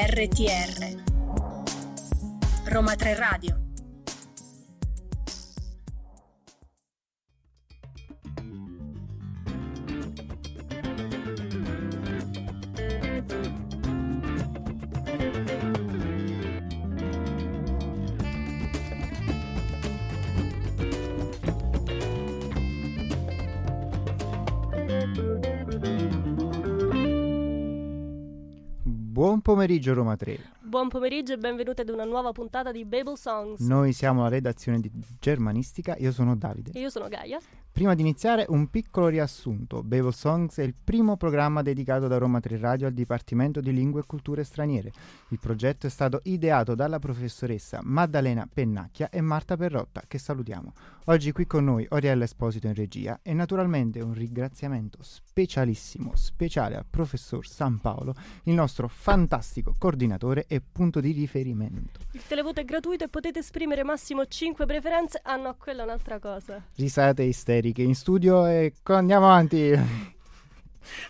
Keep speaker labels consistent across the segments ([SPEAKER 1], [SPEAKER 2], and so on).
[SPEAKER 1] RTR Roma 3 Radio
[SPEAKER 2] pomeriggio Roma 3.
[SPEAKER 3] Buon pomeriggio e benvenuti ad una nuova puntata di Babel Songs.
[SPEAKER 2] Noi siamo la redazione di Germanistica, io sono Davide.
[SPEAKER 3] E io sono Gaia.
[SPEAKER 2] Prima di iniziare un piccolo riassunto. Babel Songs è il primo programma dedicato da Roma 3 Radio al Dipartimento di Lingue e Culture Straniere. Il progetto è stato ideato dalla professoressa Maddalena Pennacchia e Marta Perrotta, che salutiamo. Oggi qui con noi Oriella Esposito in regia e naturalmente un ringraziamento specialissimo, speciale al professor San Paolo, il nostro fantastico coordinatore e punto di riferimento.
[SPEAKER 3] Il televoto è gratuito e potete esprimere massimo 5 preferenze. Ah no, quella è un'altra cosa.
[SPEAKER 2] Risate isteriche in studio e andiamo avanti.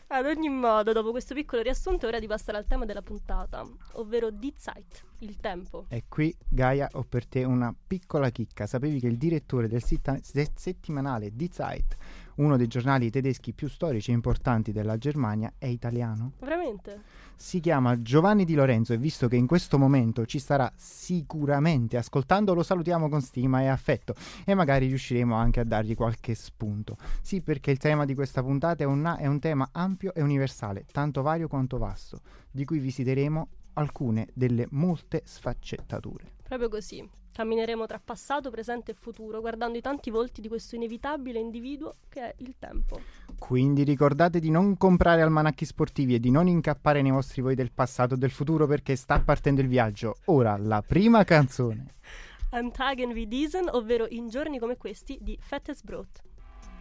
[SPEAKER 3] Ad ogni modo, dopo questo piccolo riassunto, è ora di passare al tema della puntata, ovvero Die Zeit, il tempo.
[SPEAKER 2] E qui, Gaia, ho per te una piccola chicca. Sapevi che il direttore del sita- se- settimanale Die Zeit, uno dei giornali tedeschi più storici e importanti della Germania, è italiano?
[SPEAKER 3] Veramente?
[SPEAKER 2] Si chiama Giovanni Di Lorenzo e visto che in questo momento ci starà sicuramente ascoltando, lo salutiamo con stima e affetto e magari riusciremo anche a dargli qualche spunto. Sì, perché il tema di questa puntata è un, è un tema ampio e universale, tanto vario quanto vasto, di cui visiteremo alcune delle molte sfaccettature.
[SPEAKER 3] Proprio così. Cammineremo tra passato, presente e futuro, guardando i tanti volti di questo inevitabile individuo che è il tempo.
[SPEAKER 2] Quindi ricordate di non comprare almanacchi sportivi e di non incappare nei vostri voi del passato o del futuro perché sta partendo il viaggio. Ora la prima canzone.
[SPEAKER 3] Antagen wie diesen, ovvero In giorni come questi di Fettes Brot.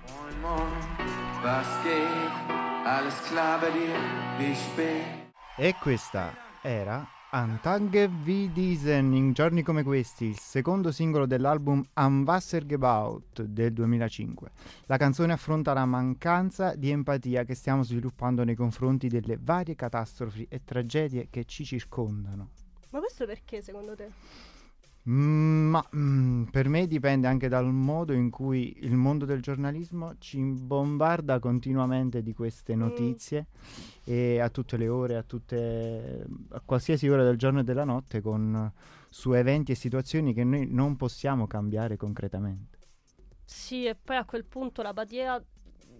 [SPEAKER 4] Moin Moin, was geht? Alles klar bei dir? Wie spät?
[SPEAKER 2] E questa era Antange wie diesen in giorni come questi, il secondo singolo dell'album Am Wassergebaut del 2005. La canzone affronta la mancanza di empatia che stiamo sviluppando nei confronti delle varie catastrofi e tragedie che ci circondano.
[SPEAKER 3] Ma questo perché secondo te?
[SPEAKER 2] Mm, ma mm, per me dipende anche dal modo in cui il mondo del giornalismo ci bombarda continuamente di queste
[SPEAKER 3] Mm.
[SPEAKER 2] notizie e a tutte le ore, a, tutte, a qualsiasi ora del giorno e della notte con, su eventi e situazioni che noi non possiamo cambiare concretamente.
[SPEAKER 3] Sì, e poi a quel punto l'apatia,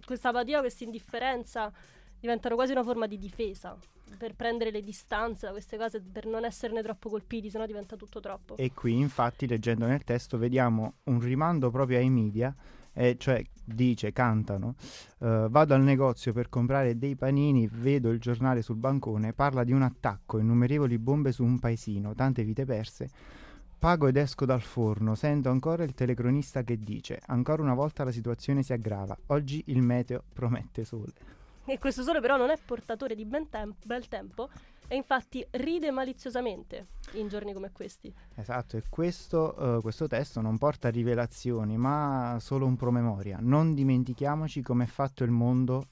[SPEAKER 3] questa apatia, questa indifferenza diventano quasi una forma di difesa per prendere le distanze da queste cose, per non esserne troppo colpiti, sennò diventa tutto troppo.
[SPEAKER 2] E qui infatti leggendo nel testo vediamo un rimando proprio ai media, e cioè dice, cantano, eh, vado al negozio per comprare dei panini, vedo il giornale sul bancone, parla di un attacco, innumerevoli bombe su un paesino, tante vite perse. Pago ed esco dal forno, sento ancora il telecronista che dice, ancora una volta la situazione si aggrava, oggi il meteo promette sole.
[SPEAKER 3] E questo sole però non è portatore di ben tem- bel tempo e infatti ride maliziosamente in giorni come questi.
[SPEAKER 2] Esatto, e questo, eh, questo testo non porta rivelazioni, ma solo un promemoria. Non dimentichiamoci come è fatto il mondo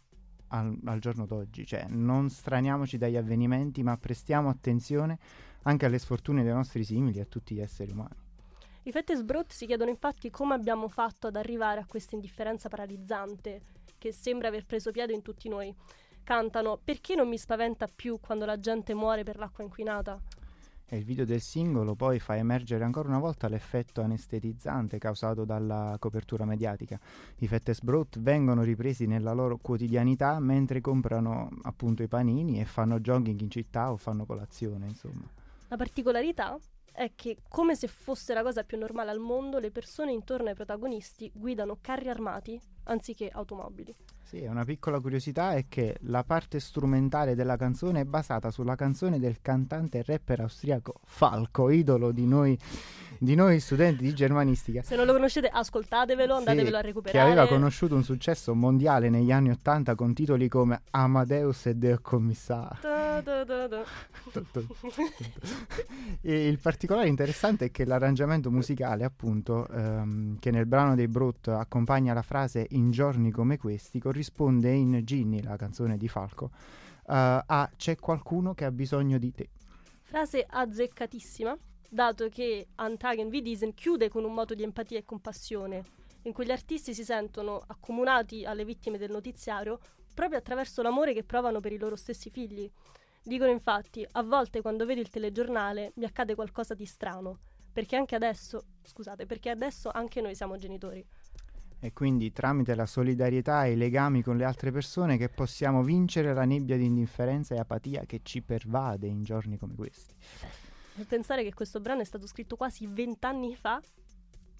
[SPEAKER 2] al, al giorno d'oggi, cioè non straniamoci dagli avvenimenti, ma prestiamo attenzione anche alle sfortune dei nostri simili e a tutti gli esseri umani.
[SPEAKER 3] I Fettesbrot si chiedono infatti come abbiamo fatto ad arrivare a questa indifferenza paralizzante che sembra aver preso piede in tutti noi. Cantano perché non mi spaventa più quando la gente muore per l'acqua inquinata?
[SPEAKER 2] E il video del singolo poi fa emergere ancora una volta l'effetto anestetizzante causato dalla copertura mediatica. I Fettesbrot vengono ripresi nella loro quotidianità mentre comprano appunto i panini e fanno jogging in città o fanno colazione, insomma.
[SPEAKER 3] La particolarità è che, come se fosse la cosa più normale al mondo, le persone intorno ai protagonisti guidano carri armati anziché automobili.
[SPEAKER 2] Sì, una piccola curiosità è che la parte strumentale della canzone è basata sulla canzone del cantante e rapper austriaco Falco, idolo di noi, di noi studenti di germanistica.
[SPEAKER 3] Se non lo conoscete, ascoltatevelo,
[SPEAKER 2] Sì,
[SPEAKER 3] andatevelo a
[SPEAKER 2] che
[SPEAKER 3] recuperare.
[SPEAKER 2] aveva conosciuto un successo mondiale negli anni Ottanta con titoli come Amadeus e Deo Commissario. E il particolare interessante è che l'arrangiamento musicale, appunto, ehm, che nel brano dei Brut accompagna la frase in giorni come questi, corrisponde in Ginny, la canzone di Falco, eh, a C'è qualcuno che ha bisogno di te.
[SPEAKER 3] Frase azzeccatissima, dato che Antagen wie Diesen chiude con un moto di empatia e compassione, in cui gli artisti si sentono accomunati alle vittime del notiziario proprio attraverso l'amore che provano per i loro stessi figli. Dicono infatti, a volte quando vedo il telegiornale mi accade qualcosa di strano, perché anche adesso, scusate, perché adesso anche noi siamo genitori.
[SPEAKER 2] E quindi tramite la solidarietà e i legami con le altre persone che possiamo vincere la nebbia di indifferenza e apatia che ci pervade in giorni come questi.
[SPEAKER 3] Pensare che questo brano è stato scritto quasi vent'anni fa,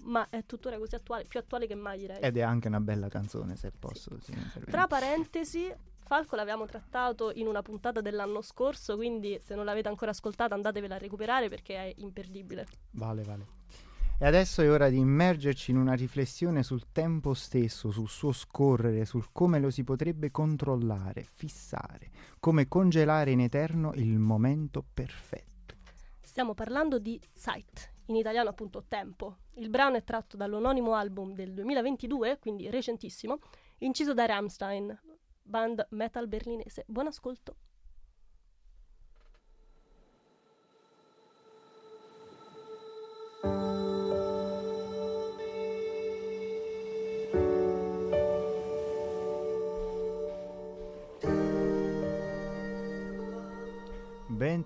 [SPEAKER 3] ma è tuttora così attuale, più attuale che mai direi.
[SPEAKER 2] Ed è anche una bella canzone, se posso. Sì.
[SPEAKER 3] Tra parentesi, Falco l'abbiamo trattato in una puntata dell'anno scorso, quindi se non l'avete ancora ascoltata andatevela a recuperare perché è imperdibile.
[SPEAKER 2] Vale, vale. E adesso è ora di immergerci in una riflessione sul tempo stesso, sul suo scorrere, sul come lo si potrebbe controllare, fissare, come congelare in eterno il momento perfetto.
[SPEAKER 3] Stiamo parlando di Zeit, in italiano appunto Tempo. Il brano è tratto dall'anonimo album del 2022, quindi recentissimo, inciso da Rammstein, band metal berlinese. Buon ascolto.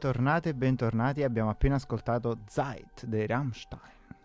[SPEAKER 2] Bentornate e bentornati, abbiamo appena ascoltato Zeit dei Rammstein.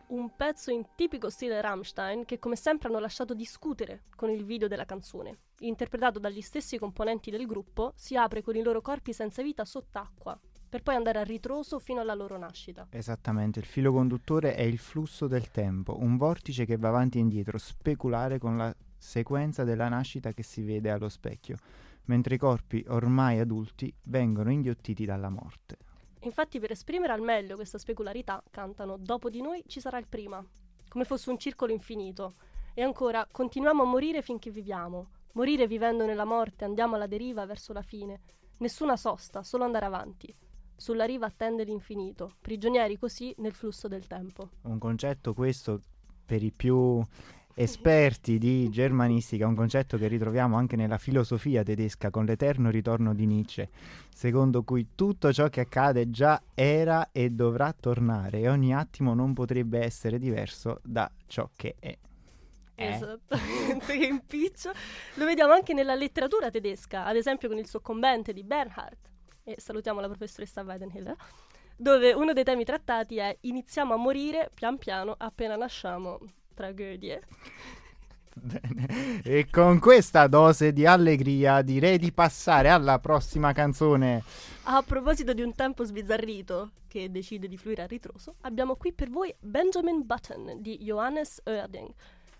[SPEAKER 3] Un pezzo in tipico stile Rammstein che come sempre hanno lasciato discutere con il video della canzone. Interpretato dagli stessi componenti del gruppo, si apre con i loro corpi senza vita sott'acqua, per poi andare a ritroso fino alla loro nascita.
[SPEAKER 2] Esattamente, il filo conduttore è il flusso del tempo, un vortice che va avanti e indietro, speculare con la sequenza della nascita che si vede allo specchio mentre i corpi ormai adulti vengono inghiottiti dalla morte.
[SPEAKER 3] Infatti per esprimere al meglio questa specularità cantano Dopo di noi ci sarà il prima, come fosse un circolo infinito. E ancora continuiamo a morire finché viviamo. Morire vivendo nella morte, andiamo alla deriva verso la fine. Nessuna sosta, solo andare avanti. Sulla riva attende l'infinito, prigionieri così nel flusso del tempo.
[SPEAKER 2] Un concetto questo per i più esperti di germanistica, un concetto che ritroviamo anche nella filosofia tedesca con l'eterno ritorno di Nietzsche, secondo cui tutto ciò che accade già era e dovrà tornare e ogni attimo non potrebbe essere diverso da ciò che è.
[SPEAKER 3] Eh? Esattamente, che impiccio. Lo vediamo anche nella letteratura tedesca, ad esempio con il soccombente di Bernhard. E salutiamo la professoressa Weidenhiller dove uno dei temi trattati è iniziamo a morire pian piano appena nasciamo tragedie.
[SPEAKER 2] Bene. E con questa dose di allegria direi di passare alla prossima canzone.
[SPEAKER 3] A proposito di un tempo sbizzarrito che decide di fluire a ritroso, abbiamo qui per voi Benjamin Button di Johannes Oerding,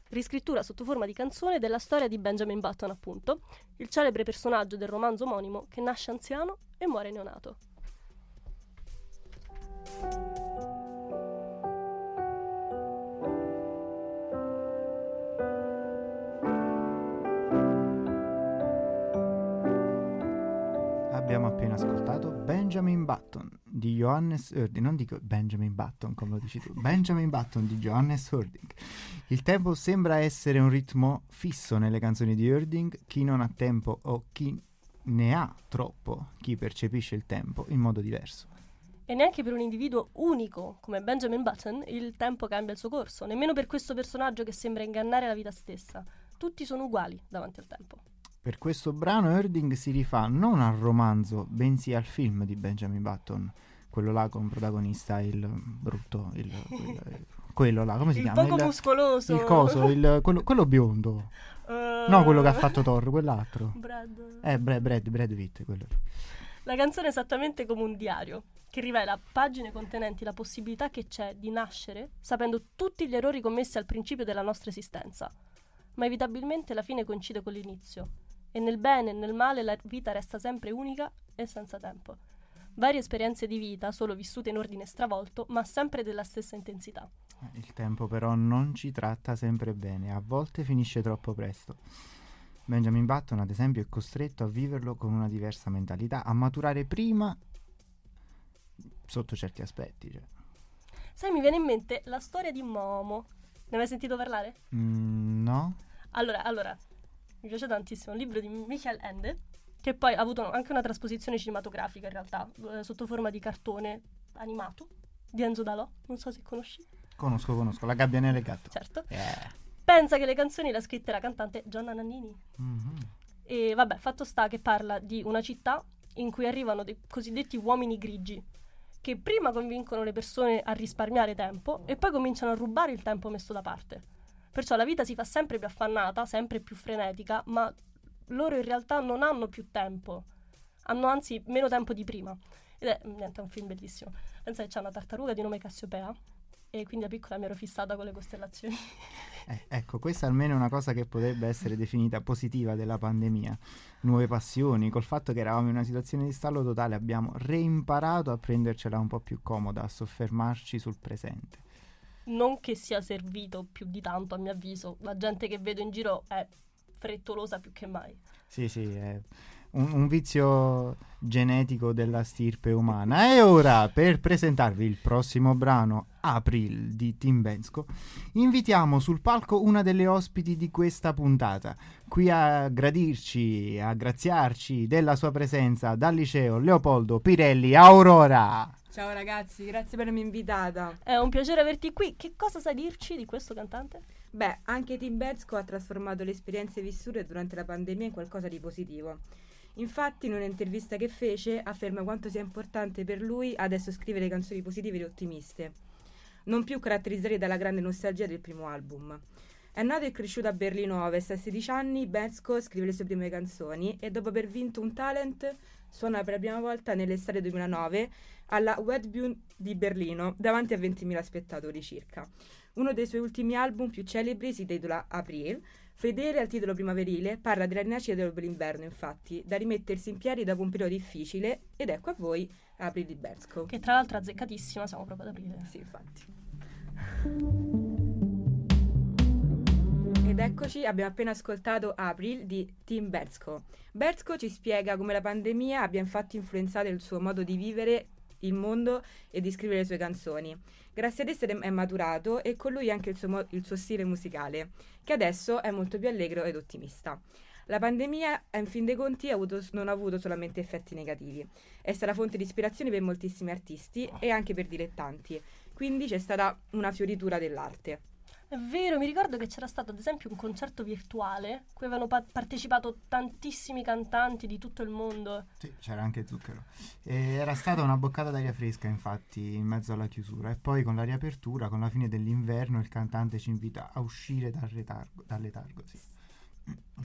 [SPEAKER 3] riscrittura sotto forma di canzone della storia di Benjamin Button, appunto, il celebre personaggio del romanzo omonimo che nasce anziano e muore neonato.
[SPEAKER 2] Abbiamo appena ascoltato Benjamin Button di Johannes Herding, non dico Benjamin Button come lo dici tu, Benjamin Button di Johannes Herding. Il tempo sembra essere un ritmo fisso nelle canzoni di Herding, chi non ha tempo o chi ne ha troppo, chi percepisce il tempo in modo diverso.
[SPEAKER 3] E neanche per un individuo unico come Benjamin Button il tempo cambia il suo corso, nemmeno per questo personaggio che sembra ingannare la vita stessa. Tutti sono uguali davanti al tempo.
[SPEAKER 2] Per questo brano Erding si rifà non al romanzo, bensì al film di Benjamin Button, quello là con protagonista il brutto, il, il, quello là, come si
[SPEAKER 3] il
[SPEAKER 2] chiama?
[SPEAKER 3] Poco il muscoloso.
[SPEAKER 2] Il coso, il, quello, quello, biondo. Uh, no, quello che ha fatto Thor, quell'altro.
[SPEAKER 3] Brad.
[SPEAKER 2] Eh, Brad, Brad, Brad Pitt, quello.
[SPEAKER 3] La canzone è esattamente come un diario, che rivela pagine contenenti la possibilità che c'è di nascere sapendo tutti gli errori commessi al principio della nostra esistenza. Ma evitabilmente la fine coincide con l'inizio e nel bene e nel male la vita resta sempre unica e senza tempo. Varie esperienze di vita, solo vissute in ordine stravolto, ma sempre della stessa intensità.
[SPEAKER 2] Il tempo però non ci tratta sempre bene, a volte finisce troppo presto. Benjamin Button, ad esempio, è costretto a viverlo con una diversa mentalità, a maturare prima sotto certi aspetti. Cioè.
[SPEAKER 3] Sai, mi viene in mente la storia di Momo. Ne hai mai sentito parlare?
[SPEAKER 2] Mm, no.
[SPEAKER 3] Allora, allora, mi piace tantissimo, un libro di Michael Ende, che poi ha avuto anche una trasposizione cinematografica in realtà, eh, sotto forma di cartone, animato di Enzo Dalò, non so se conosci.
[SPEAKER 2] Conosco, conosco, la gabbiana e il gatto.
[SPEAKER 3] Certo.
[SPEAKER 2] Eh.
[SPEAKER 3] Pensa che le canzoni le ha scritte la cantante Gianna Nannini.
[SPEAKER 2] Mhm.
[SPEAKER 3] E vabbè, fatto sta che parla di una città in cui arrivano dei cosiddetti uomini grigi, che prima convincono le persone a risparmiare tempo e poi cominciano a rubare il tempo messo da parte. Perciò la vita si fa sempre più affannata, sempre più frenetica, ma loro in realtà non hanno più tempo, hanno anzi meno tempo di prima. Ed è, niente, è un film bellissimo. Pensa che c'è una tartaruga di nome Cassiopea e quindi da piccola mi ero fissata con le costellazioni.
[SPEAKER 2] Eh, ecco, questa almeno è una cosa che potrebbe essere definita positiva della pandemia. Nuove passioni, col fatto che eravamo in una situazione di stallo totale, abbiamo reimparato a prendercela un po' più comoda, a soffermarci sul presente.
[SPEAKER 3] Non che sia servito più di tanto a mio avviso, la gente che vedo in giro è frettolosa più che mai.
[SPEAKER 2] Sì, sì, è un, un vizio genetico della stirpe umana. E ora, per presentarvi il prossimo brano, April di Tim Bensko, invitiamo sul palco una delle ospiti di questa puntata. Qui a gradirci, a graziarci della sua presenza dal liceo Leopoldo Pirelli Aurora.
[SPEAKER 5] Ciao ragazzi, grazie per avermi invitata.
[SPEAKER 3] È un piacere averti qui. Che cosa sai dirci di questo cantante?
[SPEAKER 5] Beh, anche Tim Bensko ha trasformato le esperienze vissute durante la pandemia in qualcosa di positivo. Infatti, in un'intervista che fece, afferma quanto sia importante per lui adesso scrivere canzoni positive e ottimiste, non più caratterizzate dalla grande nostalgia del primo album. È nato e cresciuto a Berlino Ovest, a 16 anni Bensko scrive le sue prime canzoni e dopo aver vinto un talent suona per la prima volta nell'estate 2009 alla Wetbühne di Berlino davanti a 20.000 spettatori circa. Uno dei suoi ultimi album più celebri si intitola April, fedele al titolo primaverile, parla della rinascita dell'inverno infatti, da rimettersi in piedi dopo un periodo difficile ed ecco a voi April di Bensko.
[SPEAKER 3] Che tra l'altro azzeccatissima, siamo proprio ad aprile.
[SPEAKER 5] Sì, infatti. Ed eccoci, abbiamo appena ascoltato April di Tim Bersko. Bersko ci spiega come la pandemia abbia infatti influenzato il suo modo di vivere il mondo e di scrivere le sue canzoni. Grazie ad esse è maturato e con lui anche il suo, mo- il suo stile musicale, che adesso è molto più allegro ed ottimista. La pandemia, in fin dei conti, avuto- non ha avuto solamente effetti negativi. È stata fonte di ispirazione per moltissimi artisti e anche per dilettanti. Quindi c'è stata una fioritura dell'arte.
[SPEAKER 3] È vero, mi ricordo che c'era stato ad esempio un concerto virtuale cui avevano pa- partecipato tantissimi cantanti di tutto il mondo.
[SPEAKER 2] Sì, c'era anche zucchero. E era stata una boccata d'aria fresca, infatti, in mezzo alla chiusura. E poi con la riapertura, con la fine dell'inverno, il cantante ci invita a uscire dal, retargo, dal letargo. Sì.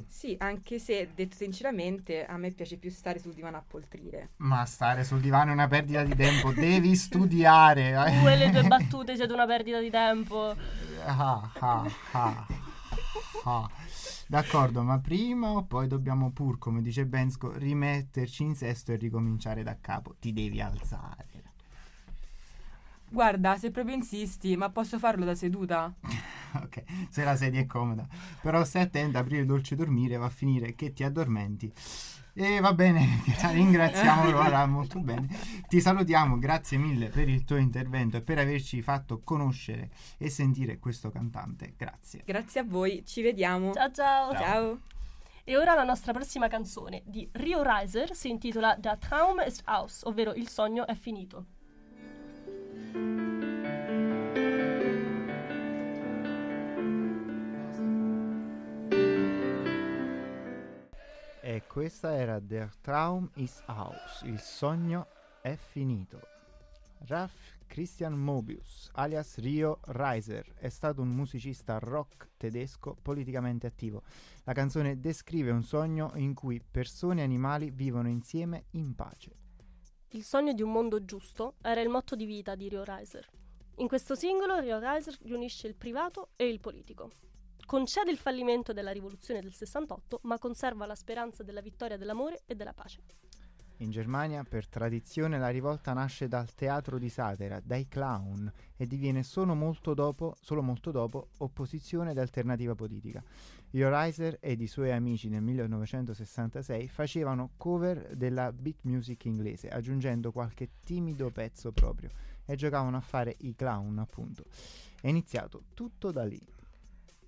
[SPEAKER 5] Sì, anche se, detto sinceramente, a me piace più stare sul divano a poltrire.
[SPEAKER 2] Ma stare sul divano è una perdita di tempo, devi studiare.
[SPEAKER 3] Tu e le tue battute siete una perdita di tempo.
[SPEAKER 2] Ah, ah, ah, ah. D'accordo, ma prima o poi dobbiamo pur, come dice Bensko, rimetterci in sesto e ricominciare da capo. Ti devi alzare.
[SPEAKER 6] Guarda, se proprio insisti, ma posso farlo da seduta?
[SPEAKER 2] ok, se la sedia è comoda. Però stai attenta, aprire il dolce dormire va a finire che ti addormenti. E va bene, ringraziamo allora molto bene. Ti salutiamo, grazie mille per il tuo intervento e per averci fatto conoscere e sentire questo cantante. Grazie.
[SPEAKER 5] Grazie a voi, ci vediamo.
[SPEAKER 3] Ciao ciao.
[SPEAKER 5] Ciao.
[SPEAKER 3] E ora la nostra prossima canzone di Rio Reiser si intitola Der Traum ist aus, ovvero Il sogno è finito.
[SPEAKER 2] E questa era Der Traum ist aus, il sogno è finito. Ralph Christian Mobius, alias Rio Reiser, è stato un musicista rock tedesco politicamente attivo. La canzone descrive un sogno in cui persone e animali vivono insieme in pace.
[SPEAKER 3] Il sogno di un mondo giusto era il motto di vita di Rio Reiser. In questo singolo Rio Reiser riunisce il privato e il politico. Concede il fallimento della rivoluzione del 68, ma conserva la speranza della vittoria dell'amore e della pace.
[SPEAKER 2] In Germania, per tradizione, la rivolta nasce dal teatro di satira, dai clown, e diviene solo molto dopo, solo molto dopo opposizione ed alternativa politica. Reiser ed i suoi amici nel 1966 facevano cover della beat music inglese, aggiungendo qualche timido pezzo proprio, e giocavano a fare i clown, appunto. È iniziato tutto da lì.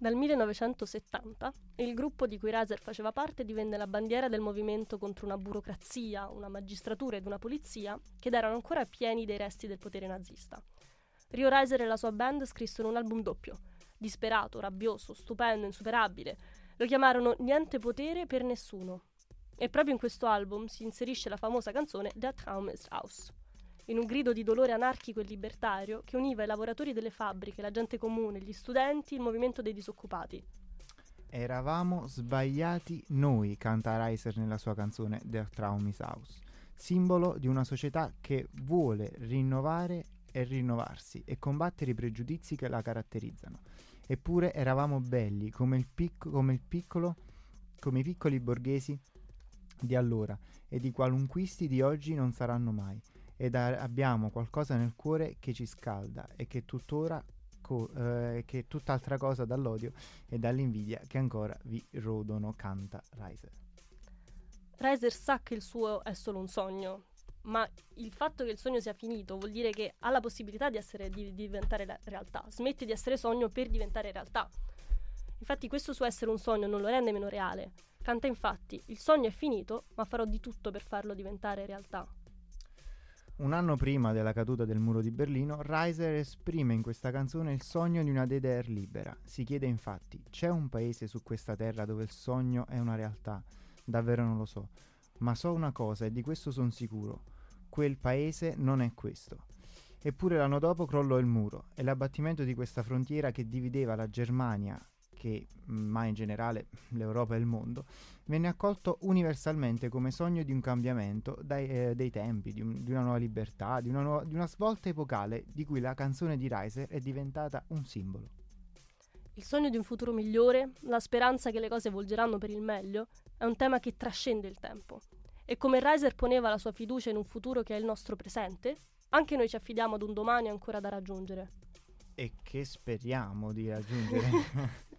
[SPEAKER 3] Dal 1970 il gruppo di cui Reiser faceva parte divenne la bandiera del movimento contro una burocrazia, una magistratura ed una polizia che erano ancora pieni dei resti del potere nazista. Rio Reiser e la sua band scrissero un album doppio, disperato, rabbioso, stupendo, insuperabile. Lo chiamarono Niente potere per nessuno. E proprio in questo album si inserisce la famosa canzone Der Traum ist aus in un grido di dolore anarchico e libertario che univa i lavoratori delle fabbriche, la gente comune, gli studenti, il movimento dei disoccupati.
[SPEAKER 2] Eravamo sbagliati noi, canta Reiser nella sua canzone Der Traum ist aus, simbolo di una società che vuole rinnovare e rinnovarsi e combattere i pregiudizi che la caratterizzano. Eppure eravamo belli come il, pic- come il piccolo, come i piccoli borghesi di allora e di qualunquisti di oggi non saranno mai ed abbiamo qualcosa nel cuore che ci scalda e che tuttora co- eh, che è tutt'altra cosa dall'odio e dall'invidia che ancora vi rodono, canta Reiser.
[SPEAKER 3] Reiser sa che il suo è solo un sogno, ma il fatto che il sogno sia finito vuol dire che ha la possibilità di, essere, di diventare la realtà, smette di essere sogno per diventare realtà. Infatti questo suo essere un sogno non lo rende meno reale. Canta infatti, il sogno è finito, ma farò di tutto per farlo diventare realtà.
[SPEAKER 2] Un anno prima della caduta del muro di Berlino, Reiser esprime in questa canzone il sogno di una DDR libera. Si chiede infatti, c'è un paese su questa terra dove il sogno è una realtà? Davvero non lo so, ma so una cosa e di questo sono sicuro, quel paese non è questo. Eppure l'anno dopo crollò il muro e l'abbattimento di questa frontiera che divideva la Germania che, ma in generale l'Europa e il mondo, venne accolto universalmente come sogno di un cambiamento dai, eh, dei tempi, di, un, di, una nuova libertà, di una, nuova, di una svolta epocale di cui la canzone di Reiser è diventata un simbolo.
[SPEAKER 3] Il sogno di un futuro migliore, la speranza che le cose volgeranno per il meglio, è un tema che trascende il tempo. E come Reiser poneva la sua fiducia in un futuro che è il nostro presente, anche noi ci affidiamo ad un domani ancora da raggiungere.
[SPEAKER 2] E che speriamo di raggiungere.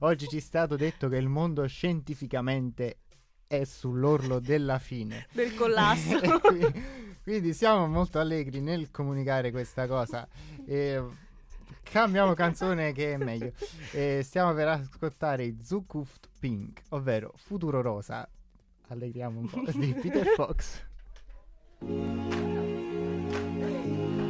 [SPEAKER 2] Oggi ci è stato detto che il mondo scientificamente è sull'orlo della fine.
[SPEAKER 3] Del collasso.
[SPEAKER 2] quindi, quindi, siamo molto allegri nel comunicare questa cosa. E cambiamo canzone che è meglio. E stiamo per ascoltare Zukunft Pink, ovvero Futuro Rosa. Allegriamo un po' di Peter Fox.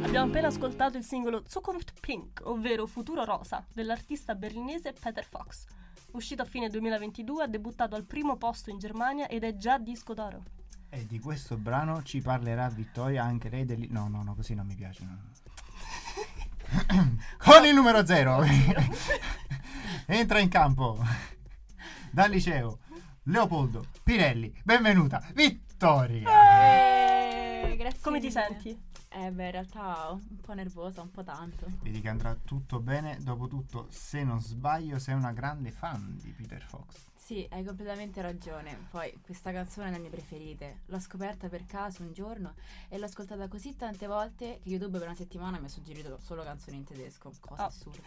[SPEAKER 3] Abbiamo appena ascoltato il singolo Zukunft Pink, ovvero Futuro Rosa, dell'artista berlinese Peter Fox. Uscito a fine 2022, ha debuttato al primo posto in Germania ed è già disco d'oro.
[SPEAKER 2] E di questo brano ci parlerà Vittoria, anche lei del... No, no, no, così non mi piace. No. Con il numero zero entra in campo dal liceo Leopoldo Pirelli. Benvenuta, Vittoria.
[SPEAKER 7] Eh, grazie.
[SPEAKER 3] Come ti senti?
[SPEAKER 7] Eh beh, in realtà un po' nervosa, un po' tanto.
[SPEAKER 2] Vedi che andrà tutto bene. Dopotutto, se non sbaglio, sei una grande fan di Peter Fox.
[SPEAKER 7] Sì, hai completamente ragione. Poi questa canzone è una delle mie preferite. L'ho scoperta per caso un giorno e l'ho ascoltata così tante volte che YouTube per una settimana mi ha suggerito solo canzoni in tedesco. Cose
[SPEAKER 3] Oh.
[SPEAKER 7] assurde.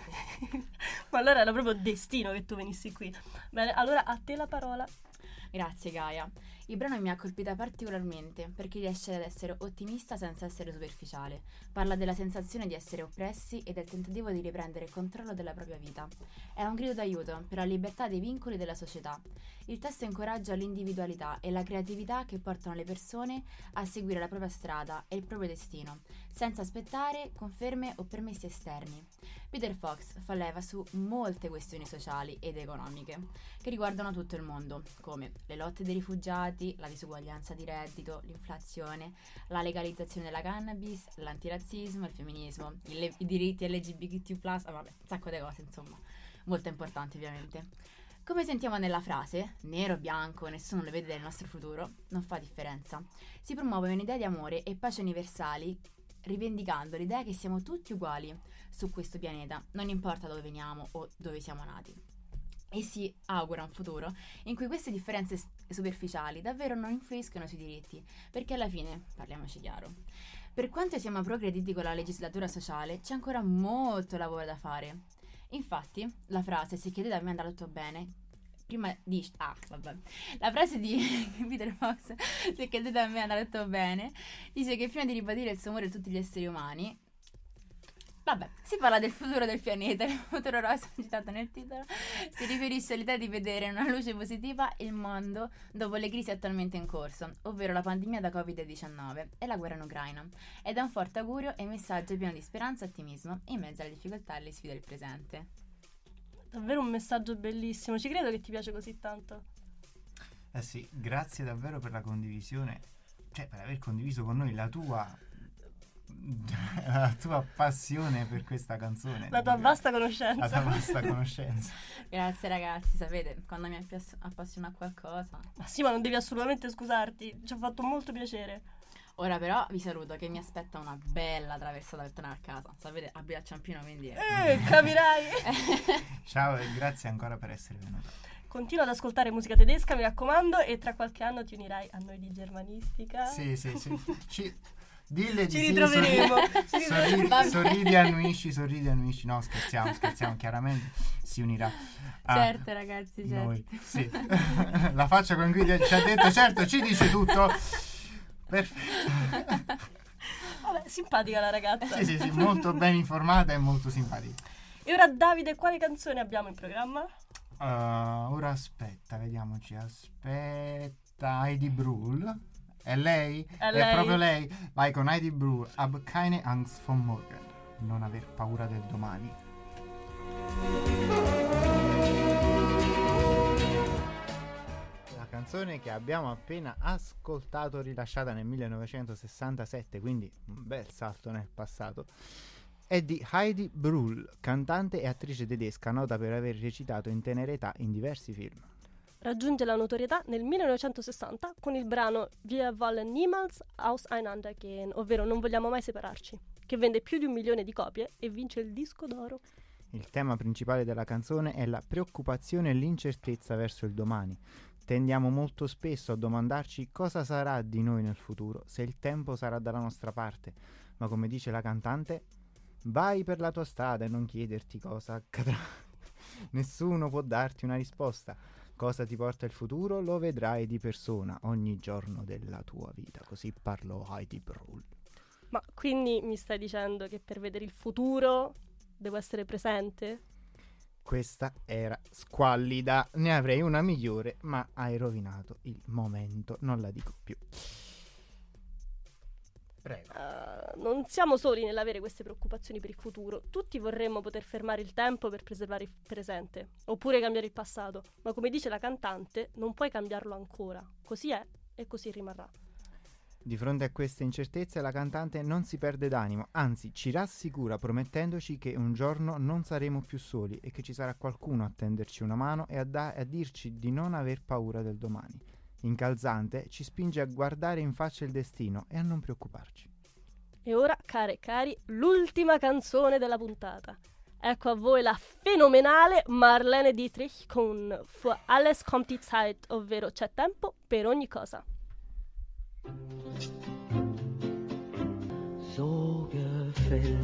[SPEAKER 3] Ma allora era proprio destino che tu venissi qui. Bene, allora a te la parola.
[SPEAKER 7] Grazie Gaia. Il brano mi ha colpita particolarmente perché riesce ad essere ottimista senza essere superficiale. Parla della sensazione di essere oppressi e del tentativo di riprendere il controllo della propria vita. È un grido d'aiuto per la libertà dei vincoli della società. Il testo incoraggia l'individualità e la creatività che portano le persone a seguire la propria strada e il proprio destino, senza aspettare conferme o permessi esterni. Peter Fox fa leva su molte questioni sociali ed economiche che riguardano tutto il mondo, come le lotte dei rifugiati, la disuguaglianza di reddito, l'inflazione, la legalizzazione della cannabis, l'antirazzismo, il femminismo, il- i diritti LGBTQ+, ah, vabbè, un sacco di cose, insomma, molto importanti ovviamente. Come sentiamo nella frase, nero, bianco, nessuno lo vede del nostro futuro, non fa differenza. Si promuove un'idea di amore e pace universali rivendicando l'idea che siamo tutti uguali su questo pianeta, non importa dove veniamo o dove siamo nati. E si augura un futuro in cui queste differenze superficiali davvero non influiscono sui diritti, perché alla fine, parliamoci chiaro, per quanto siamo progrediti con la legislatura sociale, c'è ancora molto lavoro da fare. Infatti, la frase se chiedete a me andrà tutto bene, prima di... Ah, vabbè. La frase di Peter Fox, se chiedete a me andrà tutto bene, dice che prima di ribadire il suo amore a tutti gli esseri umani, Vabbè, si parla del futuro del pianeta, il futuro rosa citato nel titolo, si riferisce all'idea di vedere in una luce positiva il mondo dopo le crisi attualmente in corso, ovvero la pandemia da Covid-19 e la guerra in Ucraina, ed è un forte augurio e messaggio pieno di speranza e ottimismo in mezzo alle difficoltà e alle sfide del presente.
[SPEAKER 3] Davvero un messaggio bellissimo, ci credo che ti piace così tanto.
[SPEAKER 2] Eh sì, grazie davvero per la condivisione, cioè per aver condiviso con noi la tua la tua passione per questa canzone.
[SPEAKER 3] La tua vasta conoscenza.
[SPEAKER 2] La tua vasta conoscenza.
[SPEAKER 7] Grazie ragazzi, sapete, quando mi appassiona a qualcosa.
[SPEAKER 3] Ma sì, ma non devi assolutamente scusarti, ci ha fatto molto piacere.
[SPEAKER 7] Ora però vi saluto che mi aspetta una bella traversata per tornare a casa. Sapete, abito a Ciampino, quindi...
[SPEAKER 3] Eh, capirai!
[SPEAKER 2] Ciao e grazie ancora per essere venuta.
[SPEAKER 3] Continua ad ascoltare musica tedesca, mi raccomando, e tra qualche anno ti unirai a noi di germanistica.
[SPEAKER 2] Sì, sì, sì. Ci, dille di
[SPEAKER 3] Ci
[SPEAKER 2] sì,
[SPEAKER 3] ritroveremo.
[SPEAKER 2] sorridi-
[SPEAKER 3] Ci
[SPEAKER 2] sorridi,
[SPEAKER 3] ritroveremo.
[SPEAKER 2] sorridi, annuisci, sorridi, annuisci. No, scherziamo, scherziamo. Chiaramente si unirà a
[SPEAKER 7] Certo ragazzi, certo.
[SPEAKER 2] noi. Sì. La faccia con cui ci ha detto, certo, ci dice tutto. Perfetto.
[SPEAKER 3] Vabbè, simpatica la ragazza.
[SPEAKER 2] Sì, sì, sì, molto ben informata e molto simpatica.
[SPEAKER 3] E ora Davide, quale canzone abbiamo in programma?
[SPEAKER 2] Uh, ora aspetta, vediamoci. Aspetta, Heidi Brühl. È lei?
[SPEAKER 3] È lei.
[SPEAKER 2] proprio lei. Vai con Heidi Brühl. Hab keine Angst vor morgen. Non aver paura del domani. Canzone che abbiamo appena ascoltato, rilasciata nel 1967, quindi un bel salto nel passato, è di Heidi Brühl, cantante e attrice tedesca nota per aver recitato in tenera età in diversi film.
[SPEAKER 3] Raggiunge la notorietà nel 1960 con il brano Wir wollen niemals auseinandergehen, ovvero Non vogliamo mai separarci, che vende più di un milione di copie e vince il disco d'oro.
[SPEAKER 2] Il tema principale della canzone è la preoccupazione e l'incertezza verso il domani. Tendiamo molto spesso a domandarci cosa sarà di noi nel futuro, se il tempo sarà dalla nostra parte, ma come dice la cantante, vai per la tua strada e non chiederti cosa accadrà. Nessuno può darti una risposta. Cosa ti porta il futuro lo vedrai di persona ogni giorno della tua vita. Così parlò Heidi Brühl.
[SPEAKER 3] Ma quindi mi stai dicendo che per vedere il futuro devo essere presente?
[SPEAKER 2] Questa era squallida, ne avrei una migliore, ma hai rovinato il momento, non la dico più. Prego.
[SPEAKER 3] Uh, non siamo soli nell'avere queste preoccupazioni per il futuro. Tutti vorremmo poter fermare il tempo per preservare il presente, oppure cambiare il passato, ma come dice la cantante, non puoi cambiarlo ancora. Così è e così rimarrà.
[SPEAKER 2] Di fronte a queste incertezze la cantante non si perde d'animo, anzi ci rassicura promettendoci che un giorno non saremo più soli e che ci sarà qualcuno a tenderci una mano e a, da- a dirci di non aver paura del domani. Incalzante ci spinge a guardare in faccia il destino e a non preoccuparci.
[SPEAKER 3] E ora, care e cari, l'ultima canzone della puntata. Ecco a voi la fenomenale Marlene Dietrich con Für alles kommt die Zeit, ovvero c'è tempo per ogni cosa.
[SPEAKER 8] So gefällt.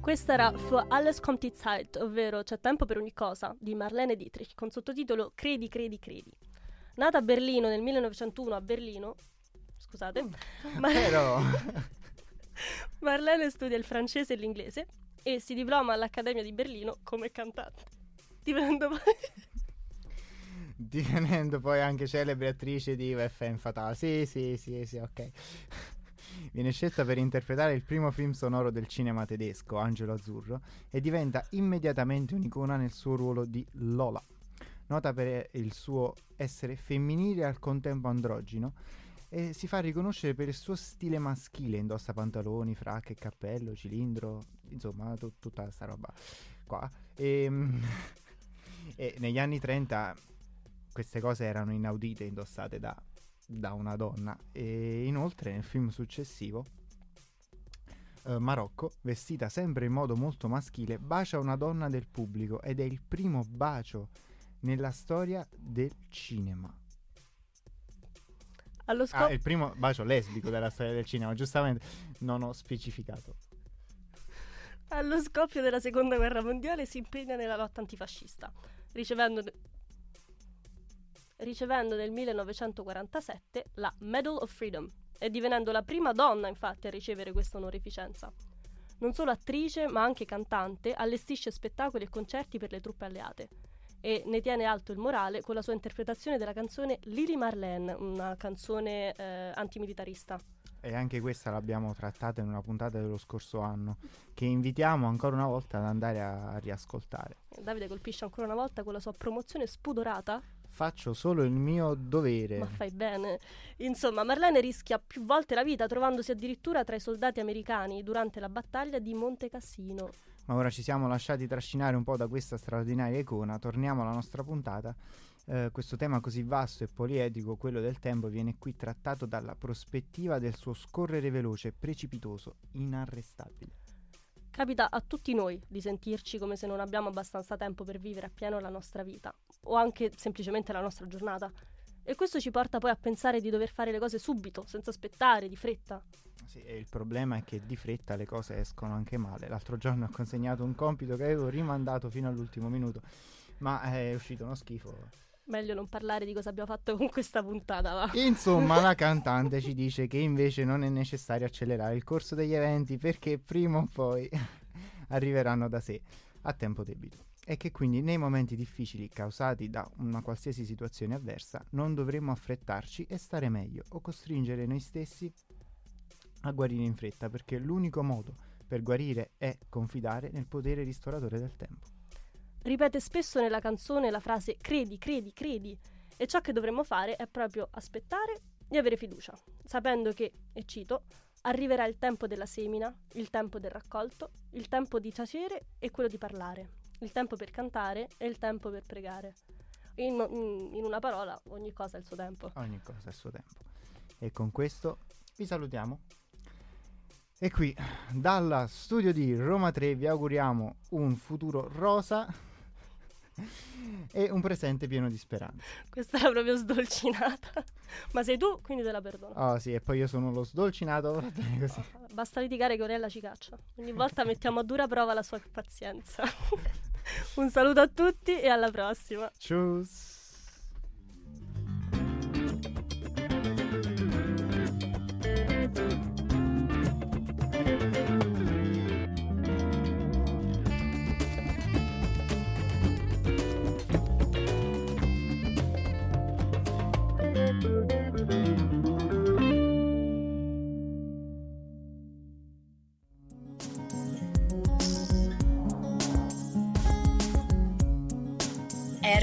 [SPEAKER 3] Questa era Für alles kommt die Zeit, ovvero C'è tempo per ogni cosa, di Marlene Dietrich, con sottotitolo Credi, credi, credi. Nata a Berlino nel 1901 a Berlino, scusate, ma-
[SPEAKER 2] Però
[SPEAKER 3] Marlene studia il francese e l'inglese e si diploma all'Accademia di Berlino come cantante. Divenendo poi...
[SPEAKER 2] divenendo poi anche celebre attrice di FM Fatale. Sì, sì, sì, sì, ok. Viene scelta per interpretare il primo film sonoro del cinema tedesco, Angelo Azzurro, e diventa immediatamente un'icona nel suo ruolo di Lola. Nota per il suo essere femminile e al contempo androgino, e si fa riconoscere per il suo stile maschile, indossa pantaloni, fracche, cappello, cilindro, insomma, tu- tutta questa roba qua. E, e negli anni 30 queste cose erano inaudite indossate da, da una donna e inoltre nel film successivo eh, Marocco, vestita sempre in modo molto maschile, bacia una donna del pubblico ed è il primo bacio nella storia del cinema.
[SPEAKER 3] Allo
[SPEAKER 2] Ah,
[SPEAKER 3] scopo...
[SPEAKER 2] è il primo bacio lesbico della storia del cinema, giustamente non ho specificato.
[SPEAKER 3] Allo scoppio della seconda guerra mondiale si impegna nella lotta antifascista, ricevendo, ricevendo nel 1947 la Medal of Freedom, e divenendo la prima donna infatti a ricevere questa onorificenza. Non solo attrice, ma anche cantante, allestisce spettacoli e concerti per le truppe alleate e ne tiene alto il morale con la sua interpretazione della canzone Lily Marlene, una canzone eh, antimilitarista.
[SPEAKER 2] E anche questa l'abbiamo trattata in una puntata dello scorso anno, che invitiamo ancora una volta ad andare a, a riascoltare.
[SPEAKER 3] Davide colpisce ancora una volta con la sua promozione spudorata.
[SPEAKER 2] Faccio solo il mio dovere.
[SPEAKER 3] Ma fai bene. Insomma, Marlene rischia più volte la vita trovandosi addirittura tra i soldati americani durante la battaglia di Monte Cassino.
[SPEAKER 2] Ma ora ci siamo lasciati trascinare un po' da questa straordinaria icona, torniamo alla nostra puntata. Eh, questo tema così vasto e poliedrico, quello del tempo, viene qui trattato dalla prospettiva del suo scorrere veloce, precipitoso, inarrestabile.
[SPEAKER 3] Capita a tutti noi di sentirci come se non abbiamo abbastanza tempo per vivere appieno la nostra vita, o anche semplicemente la nostra giornata. E questo ci porta poi a pensare di dover fare le cose subito, senza aspettare, di fretta.
[SPEAKER 2] Sì, e il problema è che di fretta le cose escono anche male. L'altro giorno ho consegnato un compito che avevo rimandato fino all'ultimo minuto, ma è uscito uno schifo.
[SPEAKER 3] Meglio non parlare di cosa abbiamo fatto con questa puntata, va.
[SPEAKER 2] Insomma, la cantante ci dice che invece non è necessario accelerare il corso degli eventi perché prima o poi arriveranno da sé a tempo debito. E che quindi nei momenti difficili causati da una qualsiasi situazione avversa non dovremmo affrettarci e stare meglio o costringere noi stessi a guarire in fretta perché l'unico modo per guarire è confidare nel potere ristoratore del tempo.
[SPEAKER 3] Ripete spesso nella canzone la frase credi, credi, credi e ciò che dovremmo fare è proprio aspettare e avere fiducia, sapendo che, e cito, arriverà il tempo della semina, il tempo del raccolto, il tempo di tacere e quello di parlare, il tempo per cantare e il tempo per pregare. In, in, una parola, ogni cosa ha il suo tempo.
[SPEAKER 2] Ogni cosa ha il suo tempo. E con questo vi salutiamo. E qui, dalla studio di Roma 3, vi auguriamo un futuro rosa e un presente pieno di speranza.
[SPEAKER 3] Questa era proprio sdolcinata. Ma sei tu, quindi te la perdono.
[SPEAKER 2] Oh sì, e poi io sono lo sdolcinato, va bene così.
[SPEAKER 3] Oh, basta litigare che Orella ci caccia. Ogni volta mettiamo a dura prova la sua pazienza. un saluto a tutti e alla prossima.
[SPEAKER 2] Ciao.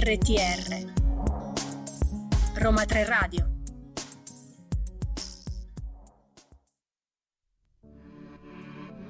[SPEAKER 1] RTR Roma 3 Radio